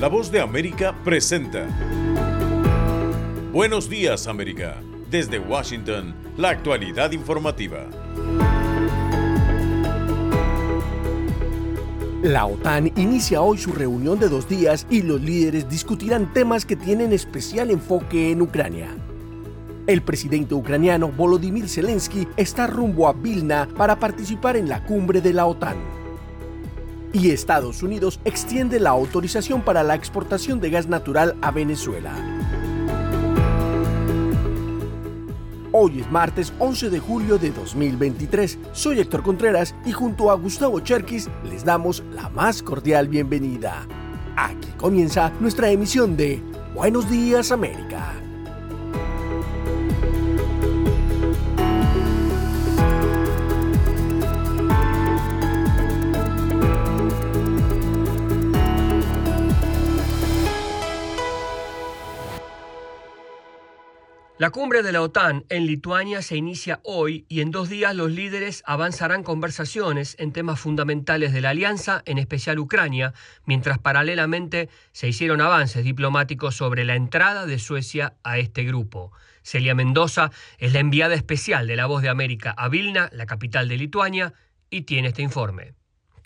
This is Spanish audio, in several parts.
La voz de América presenta. Buenos días América. Desde Washington, la actualidad informativa. La OTAN inicia hoy su reunión de dos días y los líderes discutirán temas que tienen especial enfoque en Ucrania. El presidente ucraniano Volodymyr Zelensky está rumbo a Vilna para participar en la cumbre de la OTAN. Y Estados Unidos extiende la autorización para la exportación de gas natural a Venezuela. Hoy es martes 11 de julio de 2023. Soy Héctor Contreras y junto a Gustavo Cherkis les damos la más cordial bienvenida. Aquí comienza nuestra emisión de Buenos Días América. La cumbre de la OTAN en Lituania se inicia hoy y en dos días los líderes avanzarán conversaciones en temas fundamentales de la alianza, en especial Ucrania, mientras paralelamente se hicieron avances diplomáticos sobre la entrada de Suecia a este grupo. Celia Mendoza es la enviada especial de La Voz de América a Vilna, la capital de Lituania, y tiene este informe.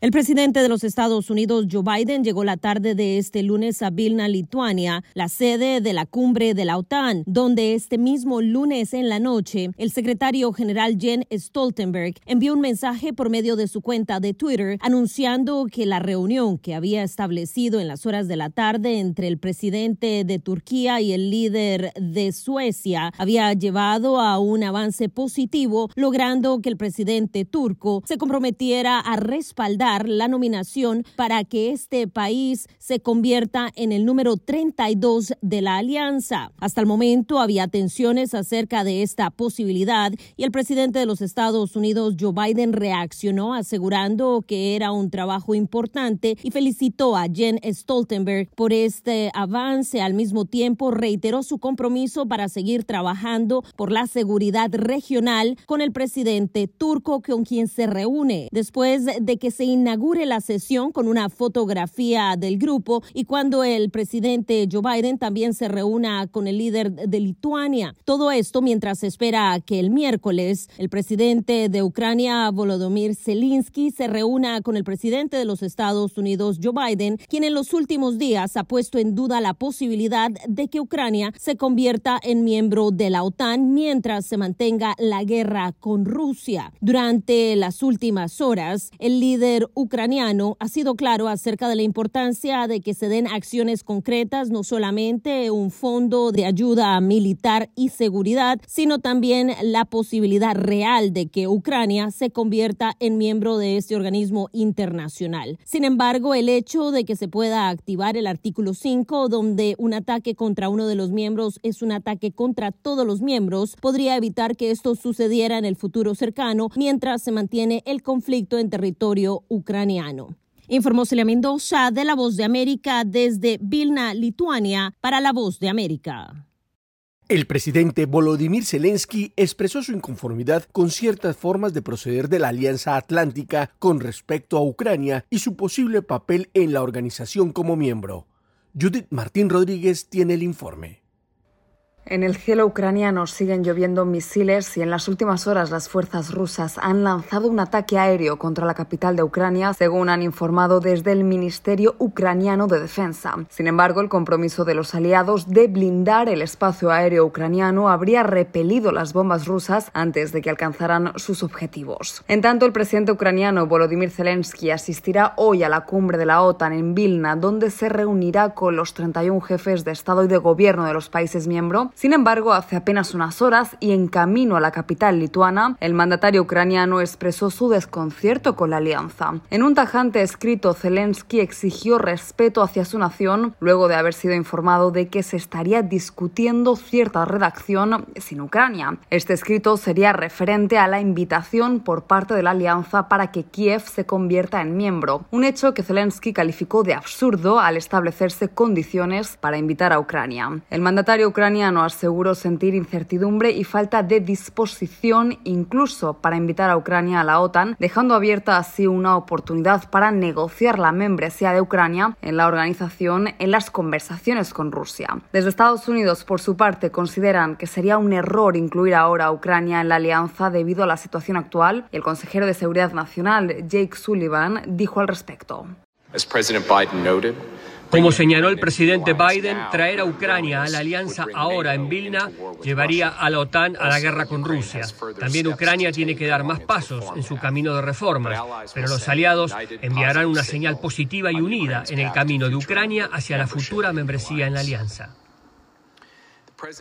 El presidente de los Estados Unidos, Joe Biden, llegó la tarde de este lunes a Vilna, Lituania, la sede de la cumbre de la OTAN, donde este mismo lunes en la noche, el secretario general Jens Stoltenberg envió un mensaje por medio de su cuenta de Twitter anunciando que la reunión que había establecido en las horas de la tarde entre el presidente de Turquía y el líder de Suecia había llevado a un avance positivo, logrando que el presidente turco se comprometiera a respaldar la nominación para que este país se convierta en el número 32 de la alianza. Hasta el momento había tensiones acerca de esta posibilidad y el presidente de los Estados Unidos, Joe Biden, reaccionó asegurando que era un trabajo importante y felicitó a Jen Stoltenberg por este avance. Al mismo tiempo, reiteró su compromiso para seguir trabajando por la seguridad regional con el presidente turco con quien se reúne después de que se inaugure la sesión con una fotografía del grupo y cuando el presidente Joe Biden también se reúna con el líder de Lituania. Todo esto mientras se espera que el miércoles el presidente de Ucrania, Volodymyr Zelensky, se reúna con el presidente de los Estados Unidos, Joe Biden, quien en los últimos días ha puesto en duda la posibilidad de que Ucrania se convierta en miembro de la OTAN mientras se mantenga la guerra con Rusia. Durante las últimas horas, el líder ucraniano ha sido claro acerca de la importancia de que se den acciones concretas, no solamente un fondo de ayuda militar y seguridad, sino también la posibilidad real de que Ucrania se convierta en miembro de este organismo internacional. Sin embargo, el hecho de que se pueda activar el artículo 5, donde un ataque contra uno de los miembros es un ataque contra todos los miembros, podría evitar que esto sucediera en el futuro cercano mientras se mantiene el conflicto en territorio ucraniano. Informó Celia Mendoza de La Voz de América desde Vilna, Lituania, para La Voz de América. El presidente Volodymyr Zelensky expresó su inconformidad con ciertas formas de proceder de la Alianza Atlántica con respecto a Ucrania y su posible papel en la organización como miembro. Judith Martín Rodríguez tiene el informe. En el cielo ucraniano siguen lloviendo misiles y en las últimas horas las fuerzas rusas han lanzado un ataque aéreo contra la capital de Ucrania, según han informado desde el Ministerio Ucraniano de Defensa. Sin embargo, el compromiso de los aliados de blindar el espacio aéreo ucraniano habría repelido las bombas rusas antes de que alcanzaran sus objetivos. En tanto, el presidente ucraniano Volodymyr Zelensky asistirá hoy a la cumbre de la OTAN en Vilna, donde se reunirá con los 31 jefes de Estado y de Gobierno de los países miembros sin embargo, hace apenas unas horas y en camino a la capital lituana, el mandatario ucraniano expresó su desconcierto con la alianza. En un tajante escrito, Zelensky exigió respeto hacia su nación luego de haber sido informado de que se estaría discutiendo cierta redacción sin Ucrania. Este escrito sería referente a la invitación por parte de la alianza para que Kiev se convierta en miembro, un hecho que Zelensky calificó de absurdo al establecerse condiciones para invitar a Ucrania. El mandatario ucraniano aseguró sentir incertidumbre y falta de disposición incluso para invitar a Ucrania a la OTAN, dejando abierta así una oportunidad para negociar la membresía de Ucrania en la organización en las conversaciones con Rusia. Desde Estados Unidos, por su parte, consideran que sería un error incluir ahora a Ucrania en la alianza debido a la situación actual. El consejero de Seguridad Nacional, Jake Sullivan, dijo al respecto. Como señaló el presidente Biden, traer a Ucrania a la alianza ahora en Vilna llevaría a la OTAN a la guerra con Rusia. También Ucrania tiene que dar más pasos en su camino de reformas, pero los aliados enviarán una señal positiva y unida en el camino de Ucrania hacia la futura membresía en la alianza.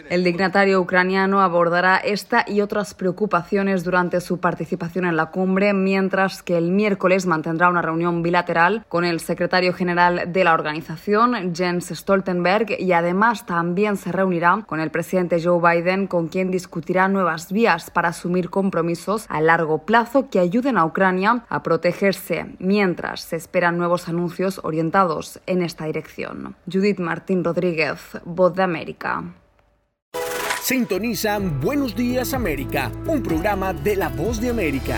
El dignatario ucraniano abordará esta y otras preocupaciones durante su participación en la cumbre, mientras que el miércoles mantendrá una reunión bilateral con el secretario general de la organización, Jens Stoltenberg, y además también se reunirá con el presidente Joe Biden, con quien discutirá nuevas vías para asumir compromisos a largo plazo que ayuden a Ucrania a protegerse, mientras se esperan nuevos anuncios orientados en esta dirección. Judith Martín Rodríguez, Voz de América. Sintonizan Buenos Días América, un programa de La Voz de América.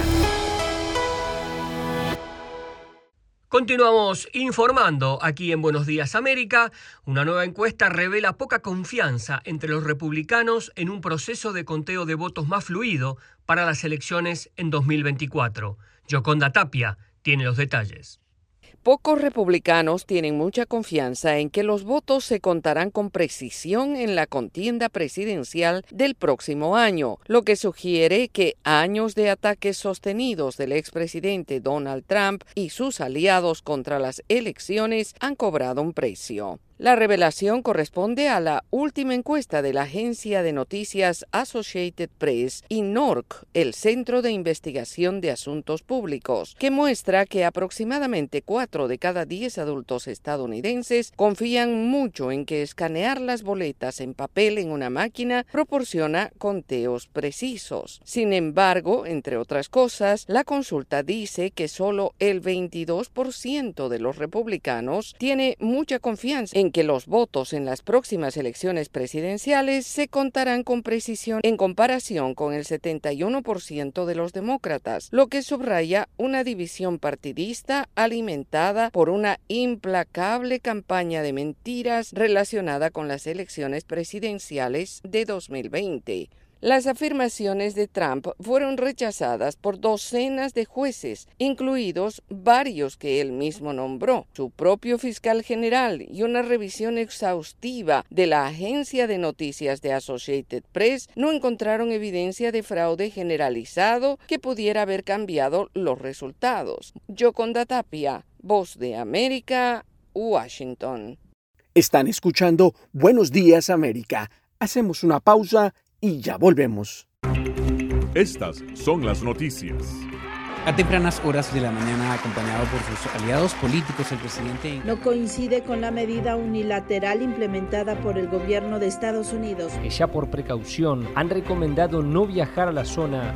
Continuamos informando aquí en Buenos Días América. Una nueva encuesta revela poca confianza entre los republicanos en un proceso de conteo de votos más fluido para las elecciones en 2024. Yoconda Tapia tiene los detalles. Pocos republicanos tienen mucha confianza en que los votos se contarán con precisión en la contienda presidencial del próximo año, lo que sugiere que años de ataques sostenidos del expresidente Donald Trump y sus aliados contra las elecciones han cobrado un precio. La revelación corresponde a la última encuesta de la agencia de noticias Associated Press y NORC, el Centro de Investigación de Asuntos Públicos, que muestra que aproximadamente 4 de cada 10 adultos estadounidenses confían mucho en que escanear las boletas en papel en una máquina proporciona conteos precisos. Sin embargo, entre otras cosas, la consulta dice que solo el 22% de los republicanos tiene mucha confianza en que los votos en las próximas elecciones presidenciales se contarán con precisión en comparación con el 71% de los demócratas, lo que subraya una división partidista alimentada por una implacable campaña de mentiras relacionada con las elecciones presidenciales de 2020. Las afirmaciones de Trump fueron rechazadas por docenas de jueces, incluidos varios que él mismo nombró. Su propio fiscal general y una revisión exhaustiva de la agencia de noticias de Associated Press no encontraron evidencia de fraude generalizado que pudiera haber cambiado los resultados. Yoconda Tapia, Voz de América, Washington. Están escuchando Buenos Días América. Hacemos una pausa y ya volvemos. Estas son las noticias. A tempranas horas de la mañana, acompañado por sus aliados políticos, el presidente... No coincide con la medida unilateral implementada por el gobierno de Estados Unidos. Que ya por precaución han recomendado no viajar a la zona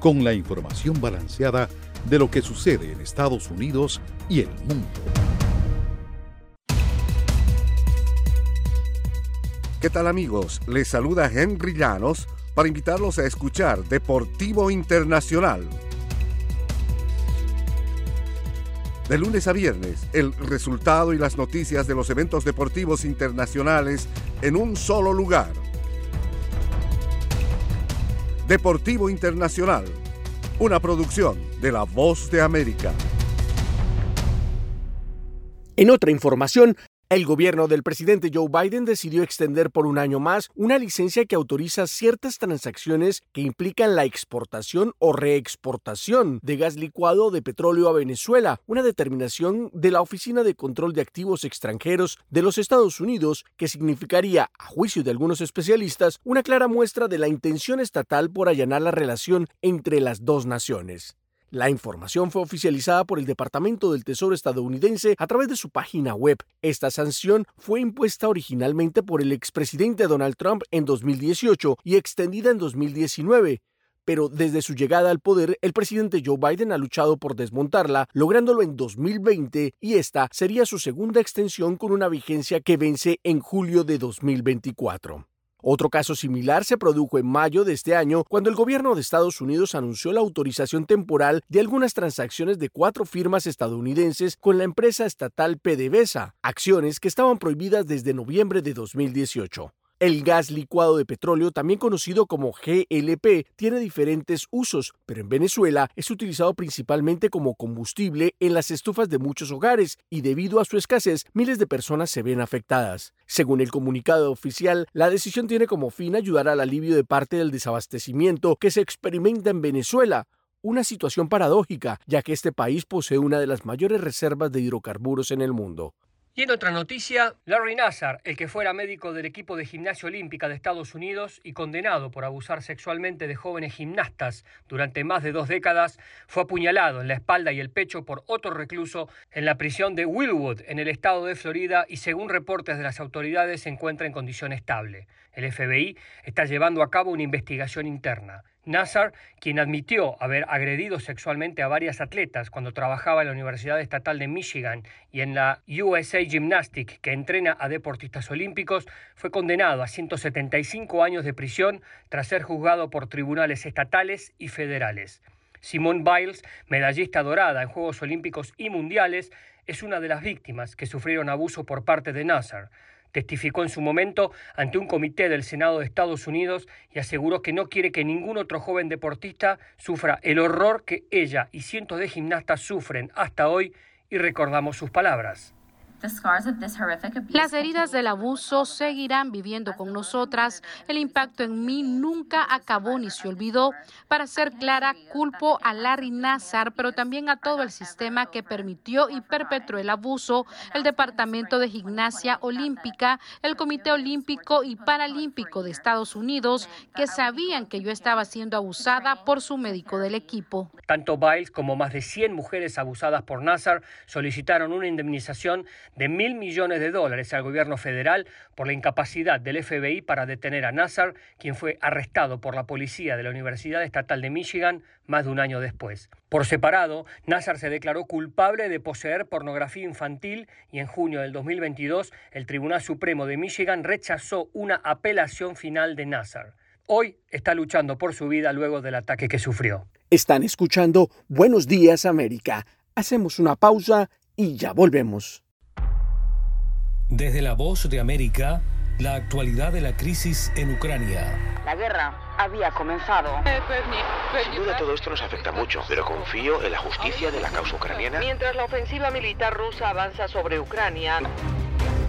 con la información balanceada de lo que sucede en Estados Unidos y el mundo. ¿Qué tal amigos? Les saluda Henry Llanos para invitarlos a escuchar Deportivo Internacional. De lunes a viernes, el resultado y las noticias de los eventos deportivos internacionales en un solo lugar Deportivo Internacional, una producción de La Voz de América. En otra información, el gobierno del presidente Joe Biden decidió extender por un año más una licencia que autoriza ciertas transacciones que implican la exportación o reexportación de gas licuado de petróleo a Venezuela, una determinación de la Oficina de Control de Activos Extranjeros de los Estados Unidos que significaría, a juicio de algunos especialistas, una clara muestra de la intención estatal por allanar la relación entre las dos naciones. La información fue oficializada por el Departamento del Tesoro estadounidense a través de su página web. Esta sanción fue impuesta originalmente por el expresidente Donald Trump en 2018 y extendida en 2019 pero desde su llegada al poder, el presidente Joe Biden ha luchado por desmontarla, lográndolo en 2020 y esta sería su segunda extensión con una vigencia que vence en julio de 2024. Otro caso similar se produjo en mayo de este año cuando el gobierno de Estados Unidos anunció la autorización temporal de algunas transacciones de cuatro firmas estadounidenses con la empresa estatal PDVSA, acciones que estaban prohibidas desde noviembre de 2018. El gas licuado de petróleo, también conocido como GLP, tiene diferentes usos, pero en Venezuela es utilizado principalmente como combustible en las estufas de muchos hogares y debido a su escasez miles de personas se ven afectadas. Según el comunicado oficial, la decisión tiene como fin ayudar al alivio de parte del desabastecimiento que se experimenta en Venezuela, una situación paradójica, ya que este país posee una de las mayores reservas de hidrocarburos en el mundo. Y otra noticia, Larry Nassar, el que fuera médico del equipo de gimnasia olímpica de Estados Unidos y condenado por abusar sexualmente de jóvenes gimnastas durante más de dos décadas, fue apuñalado en la espalda y el pecho por otro recluso en la prisión de Willwood, en el estado de Florida, y según reportes de las autoridades se encuentra en condición estable. El FBI está llevando a cabo una investigación interna. Nassar, quien admitió haber agredido sexualmente a varias atletas cuando trabajaba en la Universidad Estatal de Michigan y en la USA Gymnastics, que entrena a deportistas olímpicos, fue condenado a 175 años de prisión tras ser juzgado por tribunales estatales y federales. Simone Biles, medallista dorada en Juegos Olímpicos y Mundiales, es una de las víctimas que sufrieron abuso por parte de Nassar. Testificó en su momento ante un comité del Senado de Estados Unidos y aseguró que no quiere que ningún otro joven deportista sufra el horror que ella y cientos de gimnastas sufren hasta hoy y recordamos sus palabras. Las heridas del abuso seguirán viviendo con nosotras. El impacto en mí nunca acabó ni se olvidó. Para ser clara, culpo a Larry Nassar, pero también a todo el sistema que permitió y perpetró el abuso, el Departamento de Gimnasia Olímpica, el Comité Olímpico y Paralímpico de Estados Unidos, que sabían que yo estaba siendo abusada por su médico del equipo. Tanto Biles como más de 100 mujeres abusadas por Nassar solicitaron una indemnización de mil millones de dólares al gobierno federal por la incapacidad del FBI para detener a Nassar, quien fue arrestado por la policía de la Universidad Estatal de Michigan más de un año después. Por separado, Nassar se declaró culpable de poseer pornografía infantil y en junio del 2022 el Tribunal Supremo de Michigan rechazó una apelación final de Nassar. Hoy está luchando por su vida luego del ataque que sufrió. Están escuchando Buenos Días América. Hacemos una pausa y ya volvemos. Desde la voz de América, la actualidad de la crisis en Ucrania. La guerra había comenzado. Sin duda todo esto nos afecta mucho, pero confío en la justicia de la causa ucraniana. Mientras la ofensiva militar rusa avanza sobre Ucrania.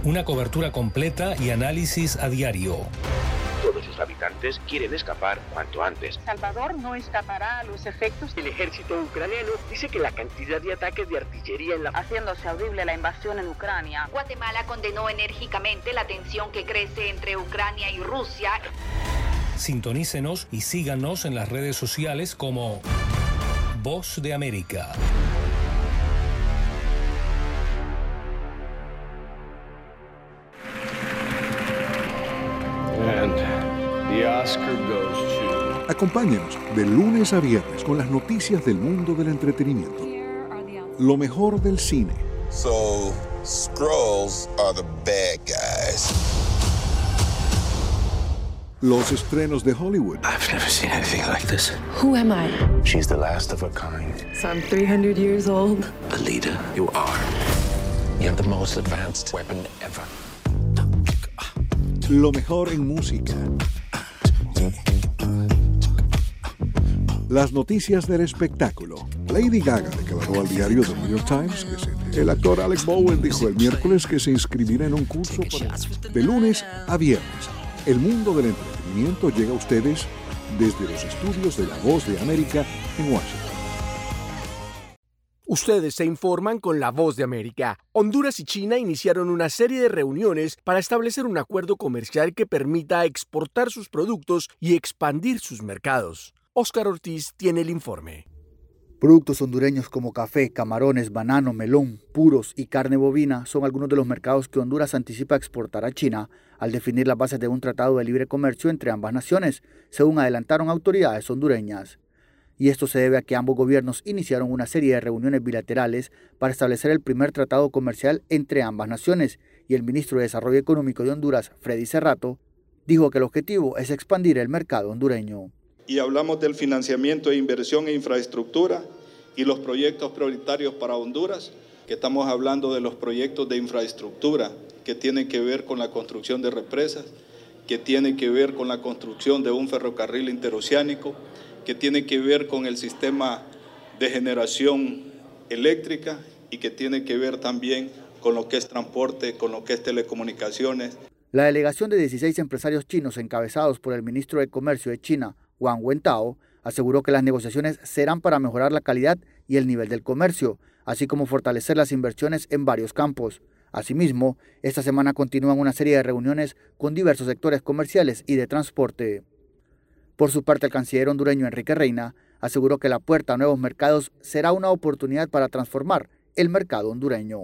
Una cobertura completa y análisis a diario. Todos sus habitantes quieren escapar cuanto antes. Salvador no escapará a los efectos. El ejército ucraniano dice que la cantidad de ataques de artillería en la... Haciéndose audible la invasión en Ucrania. Guatemala condenó enérgicamente la tensión que crece entre Ucrania y Rusia. Sintonícenos y síganos en las redes sociales como Voz de América. Acompáñenos de lunes a viernes con las noticias del mundo del entretenimiento. Lo mejor del cine. So, Skrulls are the bad guys. Los estrenos de Hollywood. I've never seen anything like this. Who am I? She's the last of her kind. So I'm 300 years old. The leader you are. You have the most advanced weapon ever. Lo mejor en música. Las noticias del espectáculo. Lady Gaga declaró al diario The New York Times que se... El actor Alex Bowen dijo el miércoles que se inscribirá en un curso para... de lunes a viernes. El mundo del entretenimiento llega a ustedes desde los estudios de La Voz de América en Washington. Ustedes se informan con la voz de América. Honduras y China iniciaron una serie de reuniones para establecer un acuerdo comercial que permita exportar sus productos y expandir sus mercados. Oscar Ortiz tiene el informe. Productos hondureños como café, camarones, banano, melón, puros y carne bovina son algunos de los mercados que Honduras anticipa exportar a China al definir las bases de un tratado de libre comercio entre ambas naciones, según adelantaron autoridades hondureñas y esto se debe a que ambos gobiernos iniciaron una serie de reuniones bilaterales para establecer el primer tratado comercial entre ambas naciones, y el ministro de Desarrollo Económico de Honduras, Freddy Cerrato, dijo que el objetivo es expandir el mercado hondureño. Y hablamos del financiamiento de inversión e infraestructura y los proyectos prioritarios para Honduras, que estamos hablando de los proyectos de infraestructura que tienen que ver con la construcción de represas, que tienen que ver con la construcción de un ferrocarril interoceánico, que tiene que ver con el sistema de generación eléctrica y que tiene que ver también con lo que es transporte, con lo que es telecomunicaciones. La delegación de 16 empresarios chinos encabezados por el ministro de Comercio de China, Wang Wentao, aseguró que las negociaciones serán para mejorar la calidad y el nivel del comercio, así como fortalecer las inversiones en varios campos. Asimismo, esta semana continúan una serie de reuniones con diversos sectores comerciales y de transporte. Por su parte, el canciller hondureño Enrique Reina aseguró que la puerta a nuevos mercados será una oportunidad para transformar el mercado hondureño.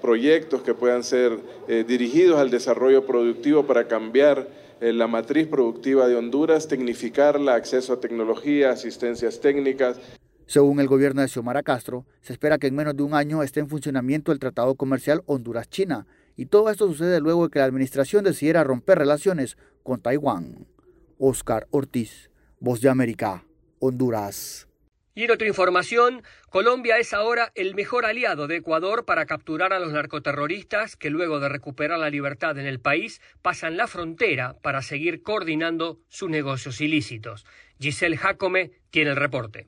Proyectos que puedan ser eh, dirigidos al desarrollo productivo para cambiar la matriz productiva de Honduras, tecnificarla, acceso a tecnología, asistencias técnicas. Según el gobierno de Xiomara Castro, se espera que en menos de un año esté en funcionamiento el Tratado Comercial Honduras-China, y todo esto sucede luego de que la administración decidiera romper relaciones con Taiwán. Oscar Ortiz, Voz de América, Honduras. Y en otra información, Colombia es ahora el mejor aliado de Ecuador para capturar a los narcoterroristas que luego de recuperar la libertad en el país pasan la frontera para seguir coordinando sus negocios ilícitos. Giselle Jacome tiene el reporte.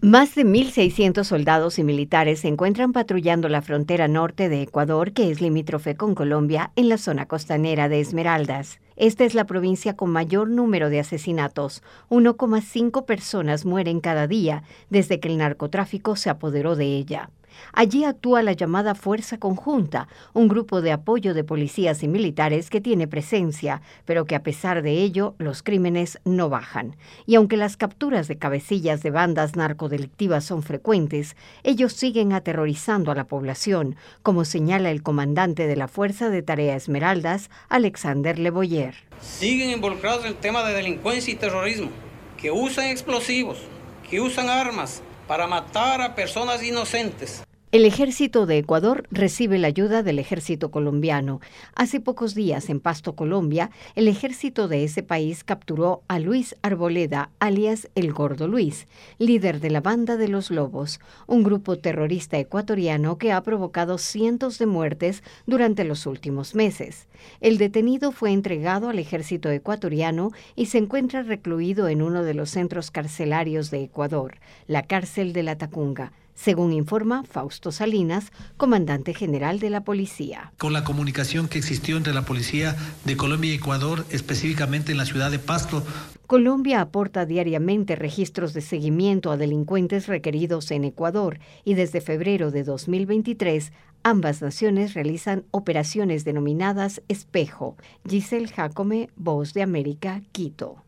Más de 1.600 soldados y militares se encuentran patrullando la frontera norte de Ecuador, que es limítrofe con Colombia, en la zona costanera de Esmeraldas. Esta es la provincia con mayor número de asesinatos. 1,5 personas mueren cada día desde que el narcotráfico se apoderó de ella. Allí actúa la llamada Fuerza Conjunta, un grupo de apoyo de policías y militares que tiene presencia, pero que a pesar de ello los crímenes no bajan. Y aunque las capturas de cabecillas de bandas narcodelictivas son frecuentes, ellos siguen aterrorizando a la población, como señala el comandante de la Fuerza de Tarea Esmeraldas, Alexander Leboyer. Siguen involucrados en el tema de delincuencia y terrorismo, que usan explosivos, que usan armas para matar a personas inocentes. El ejército de Ecuador recibe la ayuda del ejército colombiano. Hace pocos días, en Pasto, Colombia, el ejército de ese país capturó a Luis Arboleda, alias El Gordo Luis, líder de la Banda de los Lobos, un grupo terrorista ecuatoriano que ha provocado cientos de muertes durante los últimos meses. El detenido fue entregado al ejército ecuatoriano y se encuentra recluido en uno de los centros carcelarios de Ecuador, la cárcel de la Tacunga según informa Fausto Salinas, comandante general de la policía. Con la comunicación que existió entre la policía de Colombia y Ecuador, específicamente en la ciudad de Pasto, Colombia aporta diariamente registros de seguimiento a delincuentes requeridos en Ecuador y desde febrero de 2023 ambas naciones realizan operaciones denominadas Espejo. Giselle Jacome, Voz de América, Quito.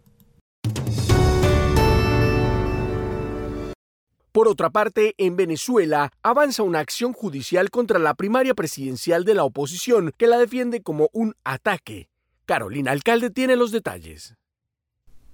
Por otra parte, en Venezuela avanza una acción judicial contra la primaria presidencial de la oposición que la defiende como un ataque. Carolina Alcalde tiene los detalles.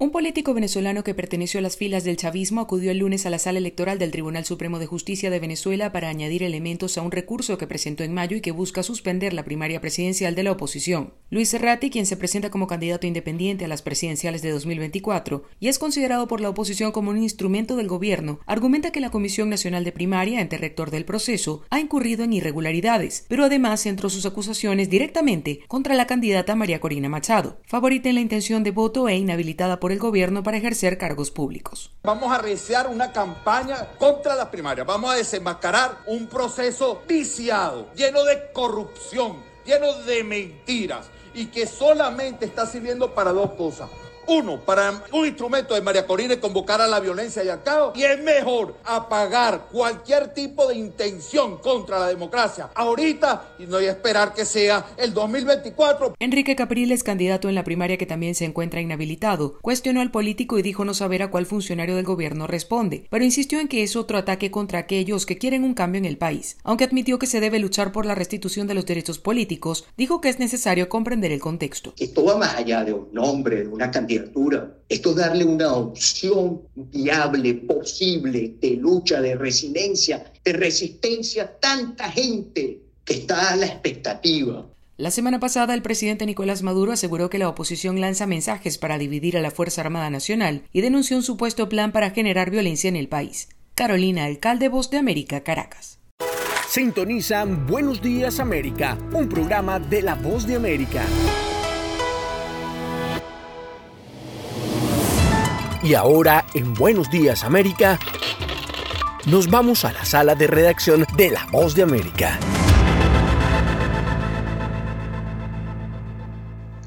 Un político venezolano que perteneció a las filas del chavismo acudió el lunes a la sala electoral del Tribunal Supremo de Justicia de Venezuela para añadir elementos a un recurso que presentó en mayo y que busca suspender la primaria presidencial de la oposición. Luis Serrati, quien se presenta como candidato independiente a las presidenciales de 2024 y es considerado por la oposición como un instrumento del gobierno, argumenta que la Comisión Nacional de Primaria, ente rector del proceso, ha incurrido en irregularidades, pero además centró sus acusaciones directamente contra la candidata María Corina Machado, favorita en la intención de voto e inhabilitada por el gobierno para ejercer cargos públicos. Vamos a realizar una campaña contra las primarias. Vamos a desenmascarar un proceso viciado, lleno de corrupción, lleno de mentiras y que solamente está sirviendo para dos cosas uno, para un instrumento de María Corina convocar a la violencia y al caos. Y es mejor apagar cualquier tipo de intención contra la democracia ahorita y no hay esperar que sea el 2024. Enrique Capriles, candidato en la primaria que también se encuentra inhabilitado, cuestionó al político y dijo no saber a cuál funcionario del gobierno responde, pero insistió en que es otro ataque contra aquellos que quieren un cambio en el país. Aunque admitió que se debe luchar por la restitución de los derechos políticos, dijo que es necesario comprender el contexto. Esto va más allá de un nombre, de una cantidad esto es darle una opción viable, posible, de lucha, de resiliencia, de resistencia a tanta gente que está a la expectativa. La semana pasada, el presidente Nicolás Maduro aseguró que la oposición lanza mensajes para dividir a la Fuerza Armada Nacional y denunció un supuesto plan para generar violencia en el país. Carolina, alcalde Voz de América, Caracas. Sintonizan Buenos Días América, un programa de la Voz de América. Y ahora, en Buenos Días América, nos vamos a la sala de redacción de La Voz de América.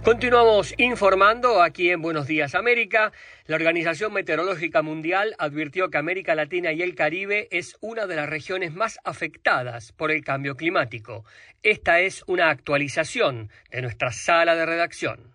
Continuamos informando aquí en Buenos Días América. La Organización Meteorológica Mundial advirtió que América Latina y el Caribe es una de las regiones más afectadas por el cambio climático. Esta es una actualización de nuestra sala de redacción.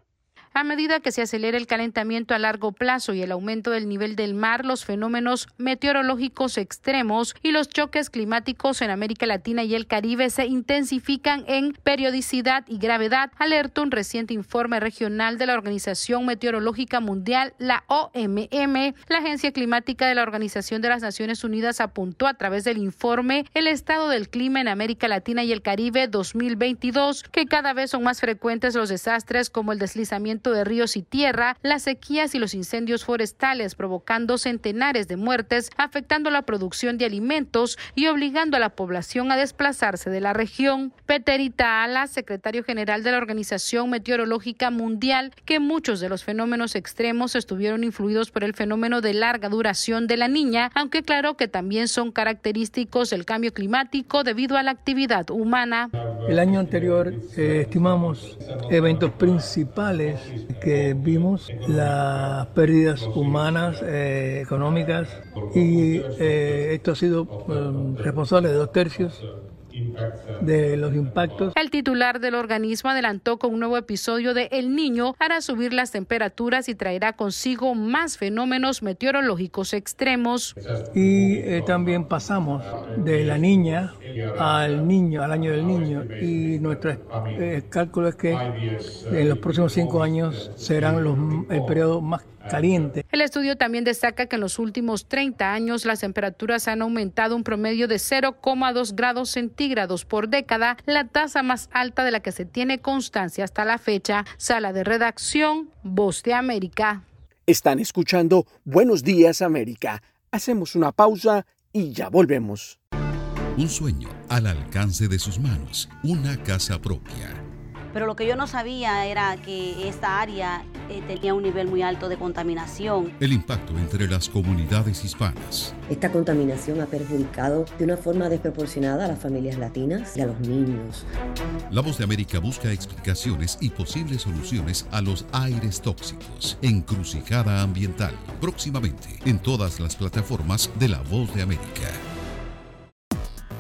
A medida que se acelera el calentamiento a largo plazo y el aumento del nivel del mar, los fenómenos meteorológicos extremos y los choques climáticos en América Latina y el Caribe se intensifican en periodicidad y gravedad, alertó un reciente informe regional de la Organización Meteorológica Mundial, la OMM. La Agencia Climática de la Organización de las Naciones Unidas apuntó a través del informe El estado del clima en América Latina y el Caribe 2022 que cada vez son más frecuentes los desastres como el deslizamiento de ríos y tierra, las sequías y los incendios forestales, provocando centenares de muertes, afectando la producción de alimentos y obligando a la población a desplazarse de la región. Peterita Ala, secretario general de la Organización Meteorológica Mundial, que muchos de los fenómenos extremos estuvieron influidos por el fenómeno de larga duración de la niña, aunque aclaró que también son característicos del cambio climático debido a la actividad humana. El año anterior eh, estimamos eventos principales que vimos las pérdidas humanas, eh, económicas, y eh, esto ha sido eh, responsable de dos tercios de los impactos. El titular del organismo adelantó con un nuevo episodio de El Niño hará subir las temperaturas y traerá consigo más fenómenos meteorológicos extremos. Y eh, también pasamos de la niña al niño, al año del niño, y nuestro eh, cálculo es que en los próximos cinco años serán los, el periodo más caliente. El estudio también destaca que en los últimos 30 años las temperaturas han aumentado un promedio de 0,2 grados centígrados por década, la tasa más alta de la que se tiene constancia hasta la fecha. Sala de redacción, Voz de América. Están escuchando Buenos Días América. Hacemos una pausa y ya volvemos. Un sueño al alcance de sus manos, una casa propia pero lo que yo no sabía era que esta área eh, tenía un nivel muy alto de contaminación. El impacto entre las comunidades hispanas. Esta contaminación ha perjudicado de una forma desproporcionada a las familias latinas y a los niños. La Voz de América busca explicaciones y posibles soluciones a los aires tóxicos. Encrucijada ambiental. Próximamente en todas las plataformas de La Voz de América.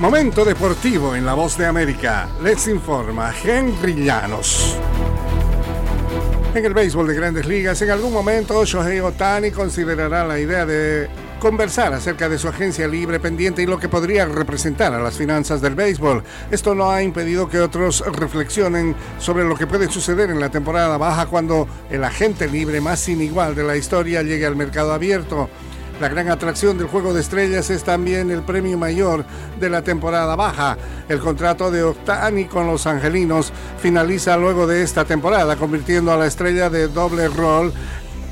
Momento deportivo en La Voz de América. Les informa Henry Llanos. En el béisbol de grandes ligas, en algún momento Shohei Otani considerará la idea de conversar acerca de su agencia libre pendiente y lo que podría representar a las finanzas del béisbol. Esto no ha impedido que otros reflexionen sobre lo que puede suceder en la temporada baja cuando el agente libre más sin igual de la historia llegue al mercado abierto. La gran atracción del Juego de Estrellas es también el premio mayor de la temporada baja. El contrato de Octani con los Angelinos finaliza luego de esta temporada, convirtiendo a la estrella de doble rol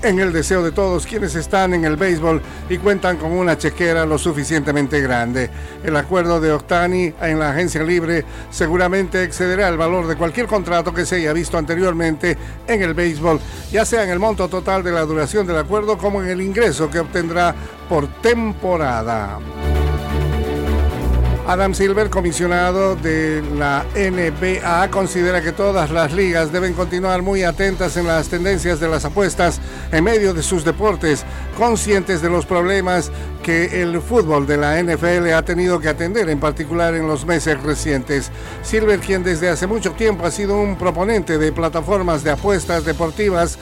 en el deseo de todos quienes están en el béisbol y cuentan con una chequera lo suficientemente grande. El acuerdo de Octani en la agencia libre seguramente excederá el valor de cualquier contrato que se haya visto anteriormente en el béisbol, ya sea en el monto total de la duración del acuerdo como en el ingreso que obtendrá por temporada. Adam Silver, comisionado de la NBA, considera que todas las ligas deben continuar muy atentas en las tendencias de las apuestas en medio de sus deportes, conscientes de los problemas que el fútbol de la NFL ha tenido que atender, en particular en los meses recientes. Silver, quien desde hace mucho tiempo ha sido un proponente de plataformas de apuestas deportivas,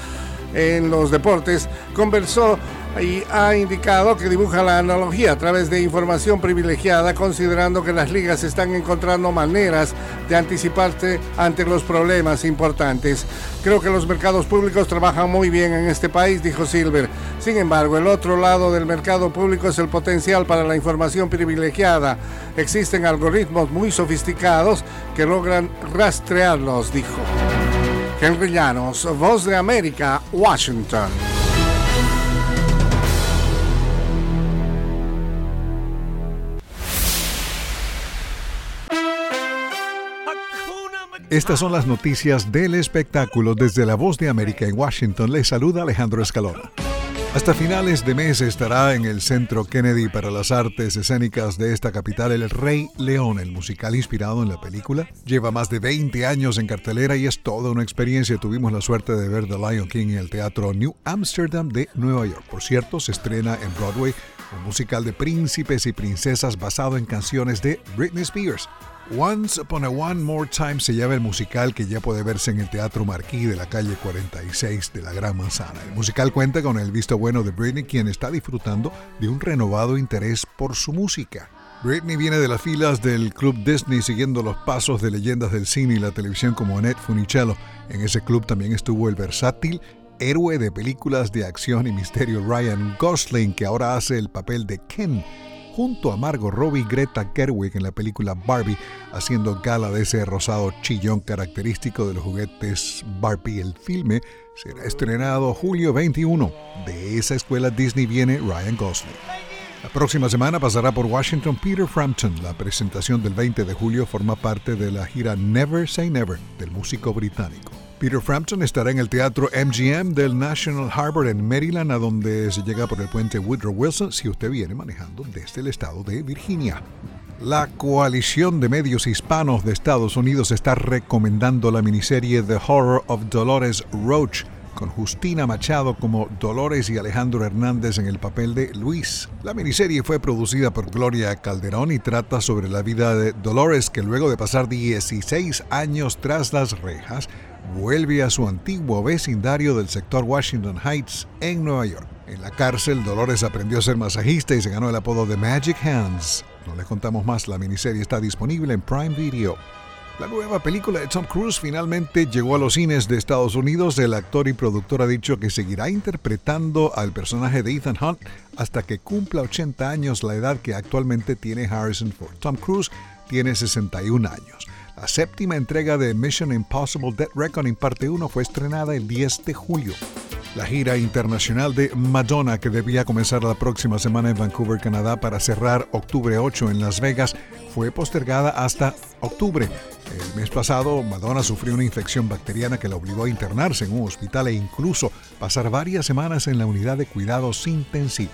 en los deportes, conversó y ha indicado que dibuja la analogía a través de información privilegiada, considerando que las ligas están encontrando maneras de anticiparse ante los problemas importantes. Creo que los mercados públicos trabajan muy bien en este país, dijo Silver. Sin embargo, el otro lado del mercado público es el potencial para la información privilegiada. Existen algoritmos muy sofisticados que logran rastrearlos, dijo. Henry Llanos, Voz de América, Washington. Estas son las noticias del espectáculo desde la Voz de América en Washington. Les saluda Alejandro Escalona. Hasta finales de mes estará en el Centro Kennedy para las Artes Escénicas de esta capital El Rey León, el musical inspirado en la película. Lleva más de 20 años en cartelera y es toda una experiencia. Tuvimos la suerte de ver The Lion King en el Teatro New Amsterdam de Nueva York. Por cierto, se estrena en Broadway un musical de príncipes y princesas basado en canciones de Britney Spears. Once Upon a One More Time se llama el musical que ya puede verse en el Teatro Marquis de la calle 46 de la Gran Manzana. El musical cuenta con el visto bueno de Britney, quien está disfrutando de un renovado interés por su música. Britney viene de las filas del Club Disney siguiendo los pasos de leyendas del cine y la televisión como Annette Funicello. En ese club también estuvo el versátil héroe de películas de acción y misterio Ryan Gosling, que ahora hace el papel de Ken junto a Margot Robbie y Greta Gerwig en la película Barbie, haciendo gala de ese rosado chillón característico de los juguetes Barbie. El filme será estrenado julio 21. De esa escuela Disney viene Ryan Gosling. La próxima semana pasará por Washington Peter Frampton. La presentación del 20 de julio forma parte de la gira Never Say Never del músico británico. Peter Frampton estará en el Teatro MGM del National Harbor en Maryland, a donde se llega por el puente Woodrow Wilson si usted viene manejando desde el estado de Virginia. La coalición de medios hispanos de Estados Unidos está recomendando la miniserie The Horror of Dolores Roach, con Justina Machado como Dolores y Alejandro Hernández en el papel de Luis. La miniserie fue producida por Gloria Calderón y trata sobre la vida de Dolores que luego de pasar 16 años tras las rejas, vuelve a su antiguo vecindario del sector Washington Heights en Nueva York. En la cárcel, Dolores aprendió a ser masajista y se ganó el apodo de Magic Hands. No les contamos más, la miniserie está disponible en Prime Video. La nueva película de Tom Cruise finalmente llegó a los cines de Estados Unidos. El actor y productor ha dicho que seguirá interpretando al personaje de Ethan Hunt hasta que cumpla 80 años, la edad que actualmente tiene Harrison Ford. Tom Cruise tiene 61 años. La séptima entrega de Mission Impossible Dead Reckoning Parte 1 fue estrenada el 10 de julio. La gira internacional de Madonna, que debía comenzar la próxima semana en Vancouver, Canadá, para cerrar octubre 8 en Las Vegas, fue postergada hasta octubre. El mes pasado, Madonna sufrió una infección bacteriana que la obligó a internarse en un hospital e incluso pasar varias semanas en la unidad de cuidados intensivos.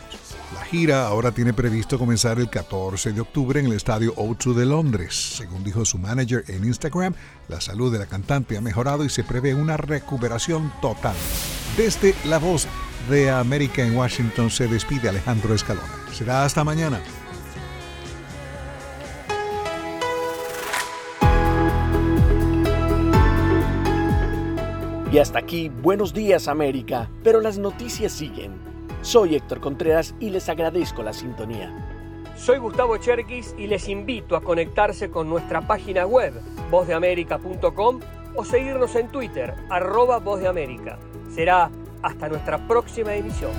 La gira ahora tiene previsto comenzar el 14 de octubre en el estadio O2 de Londres. Según dijo su manager en Instagram, la salud de la cantante ha mejorado y se prevé una recuperación total. Desde la voz de América en Washington se despide Alejandro Escalona. Será hasta mañana. Y hasta aquí, buenos días América, pero las noticias siguen. Soy Héctor Contreras y les agradezco la sintonía. Soy Gustavo Cherkis y les invito a conectarse con nuestra página web vozdeamerica.com o seguirnos en Twitter, arroba Voz de América. Será hasta nuestra próxima emisión.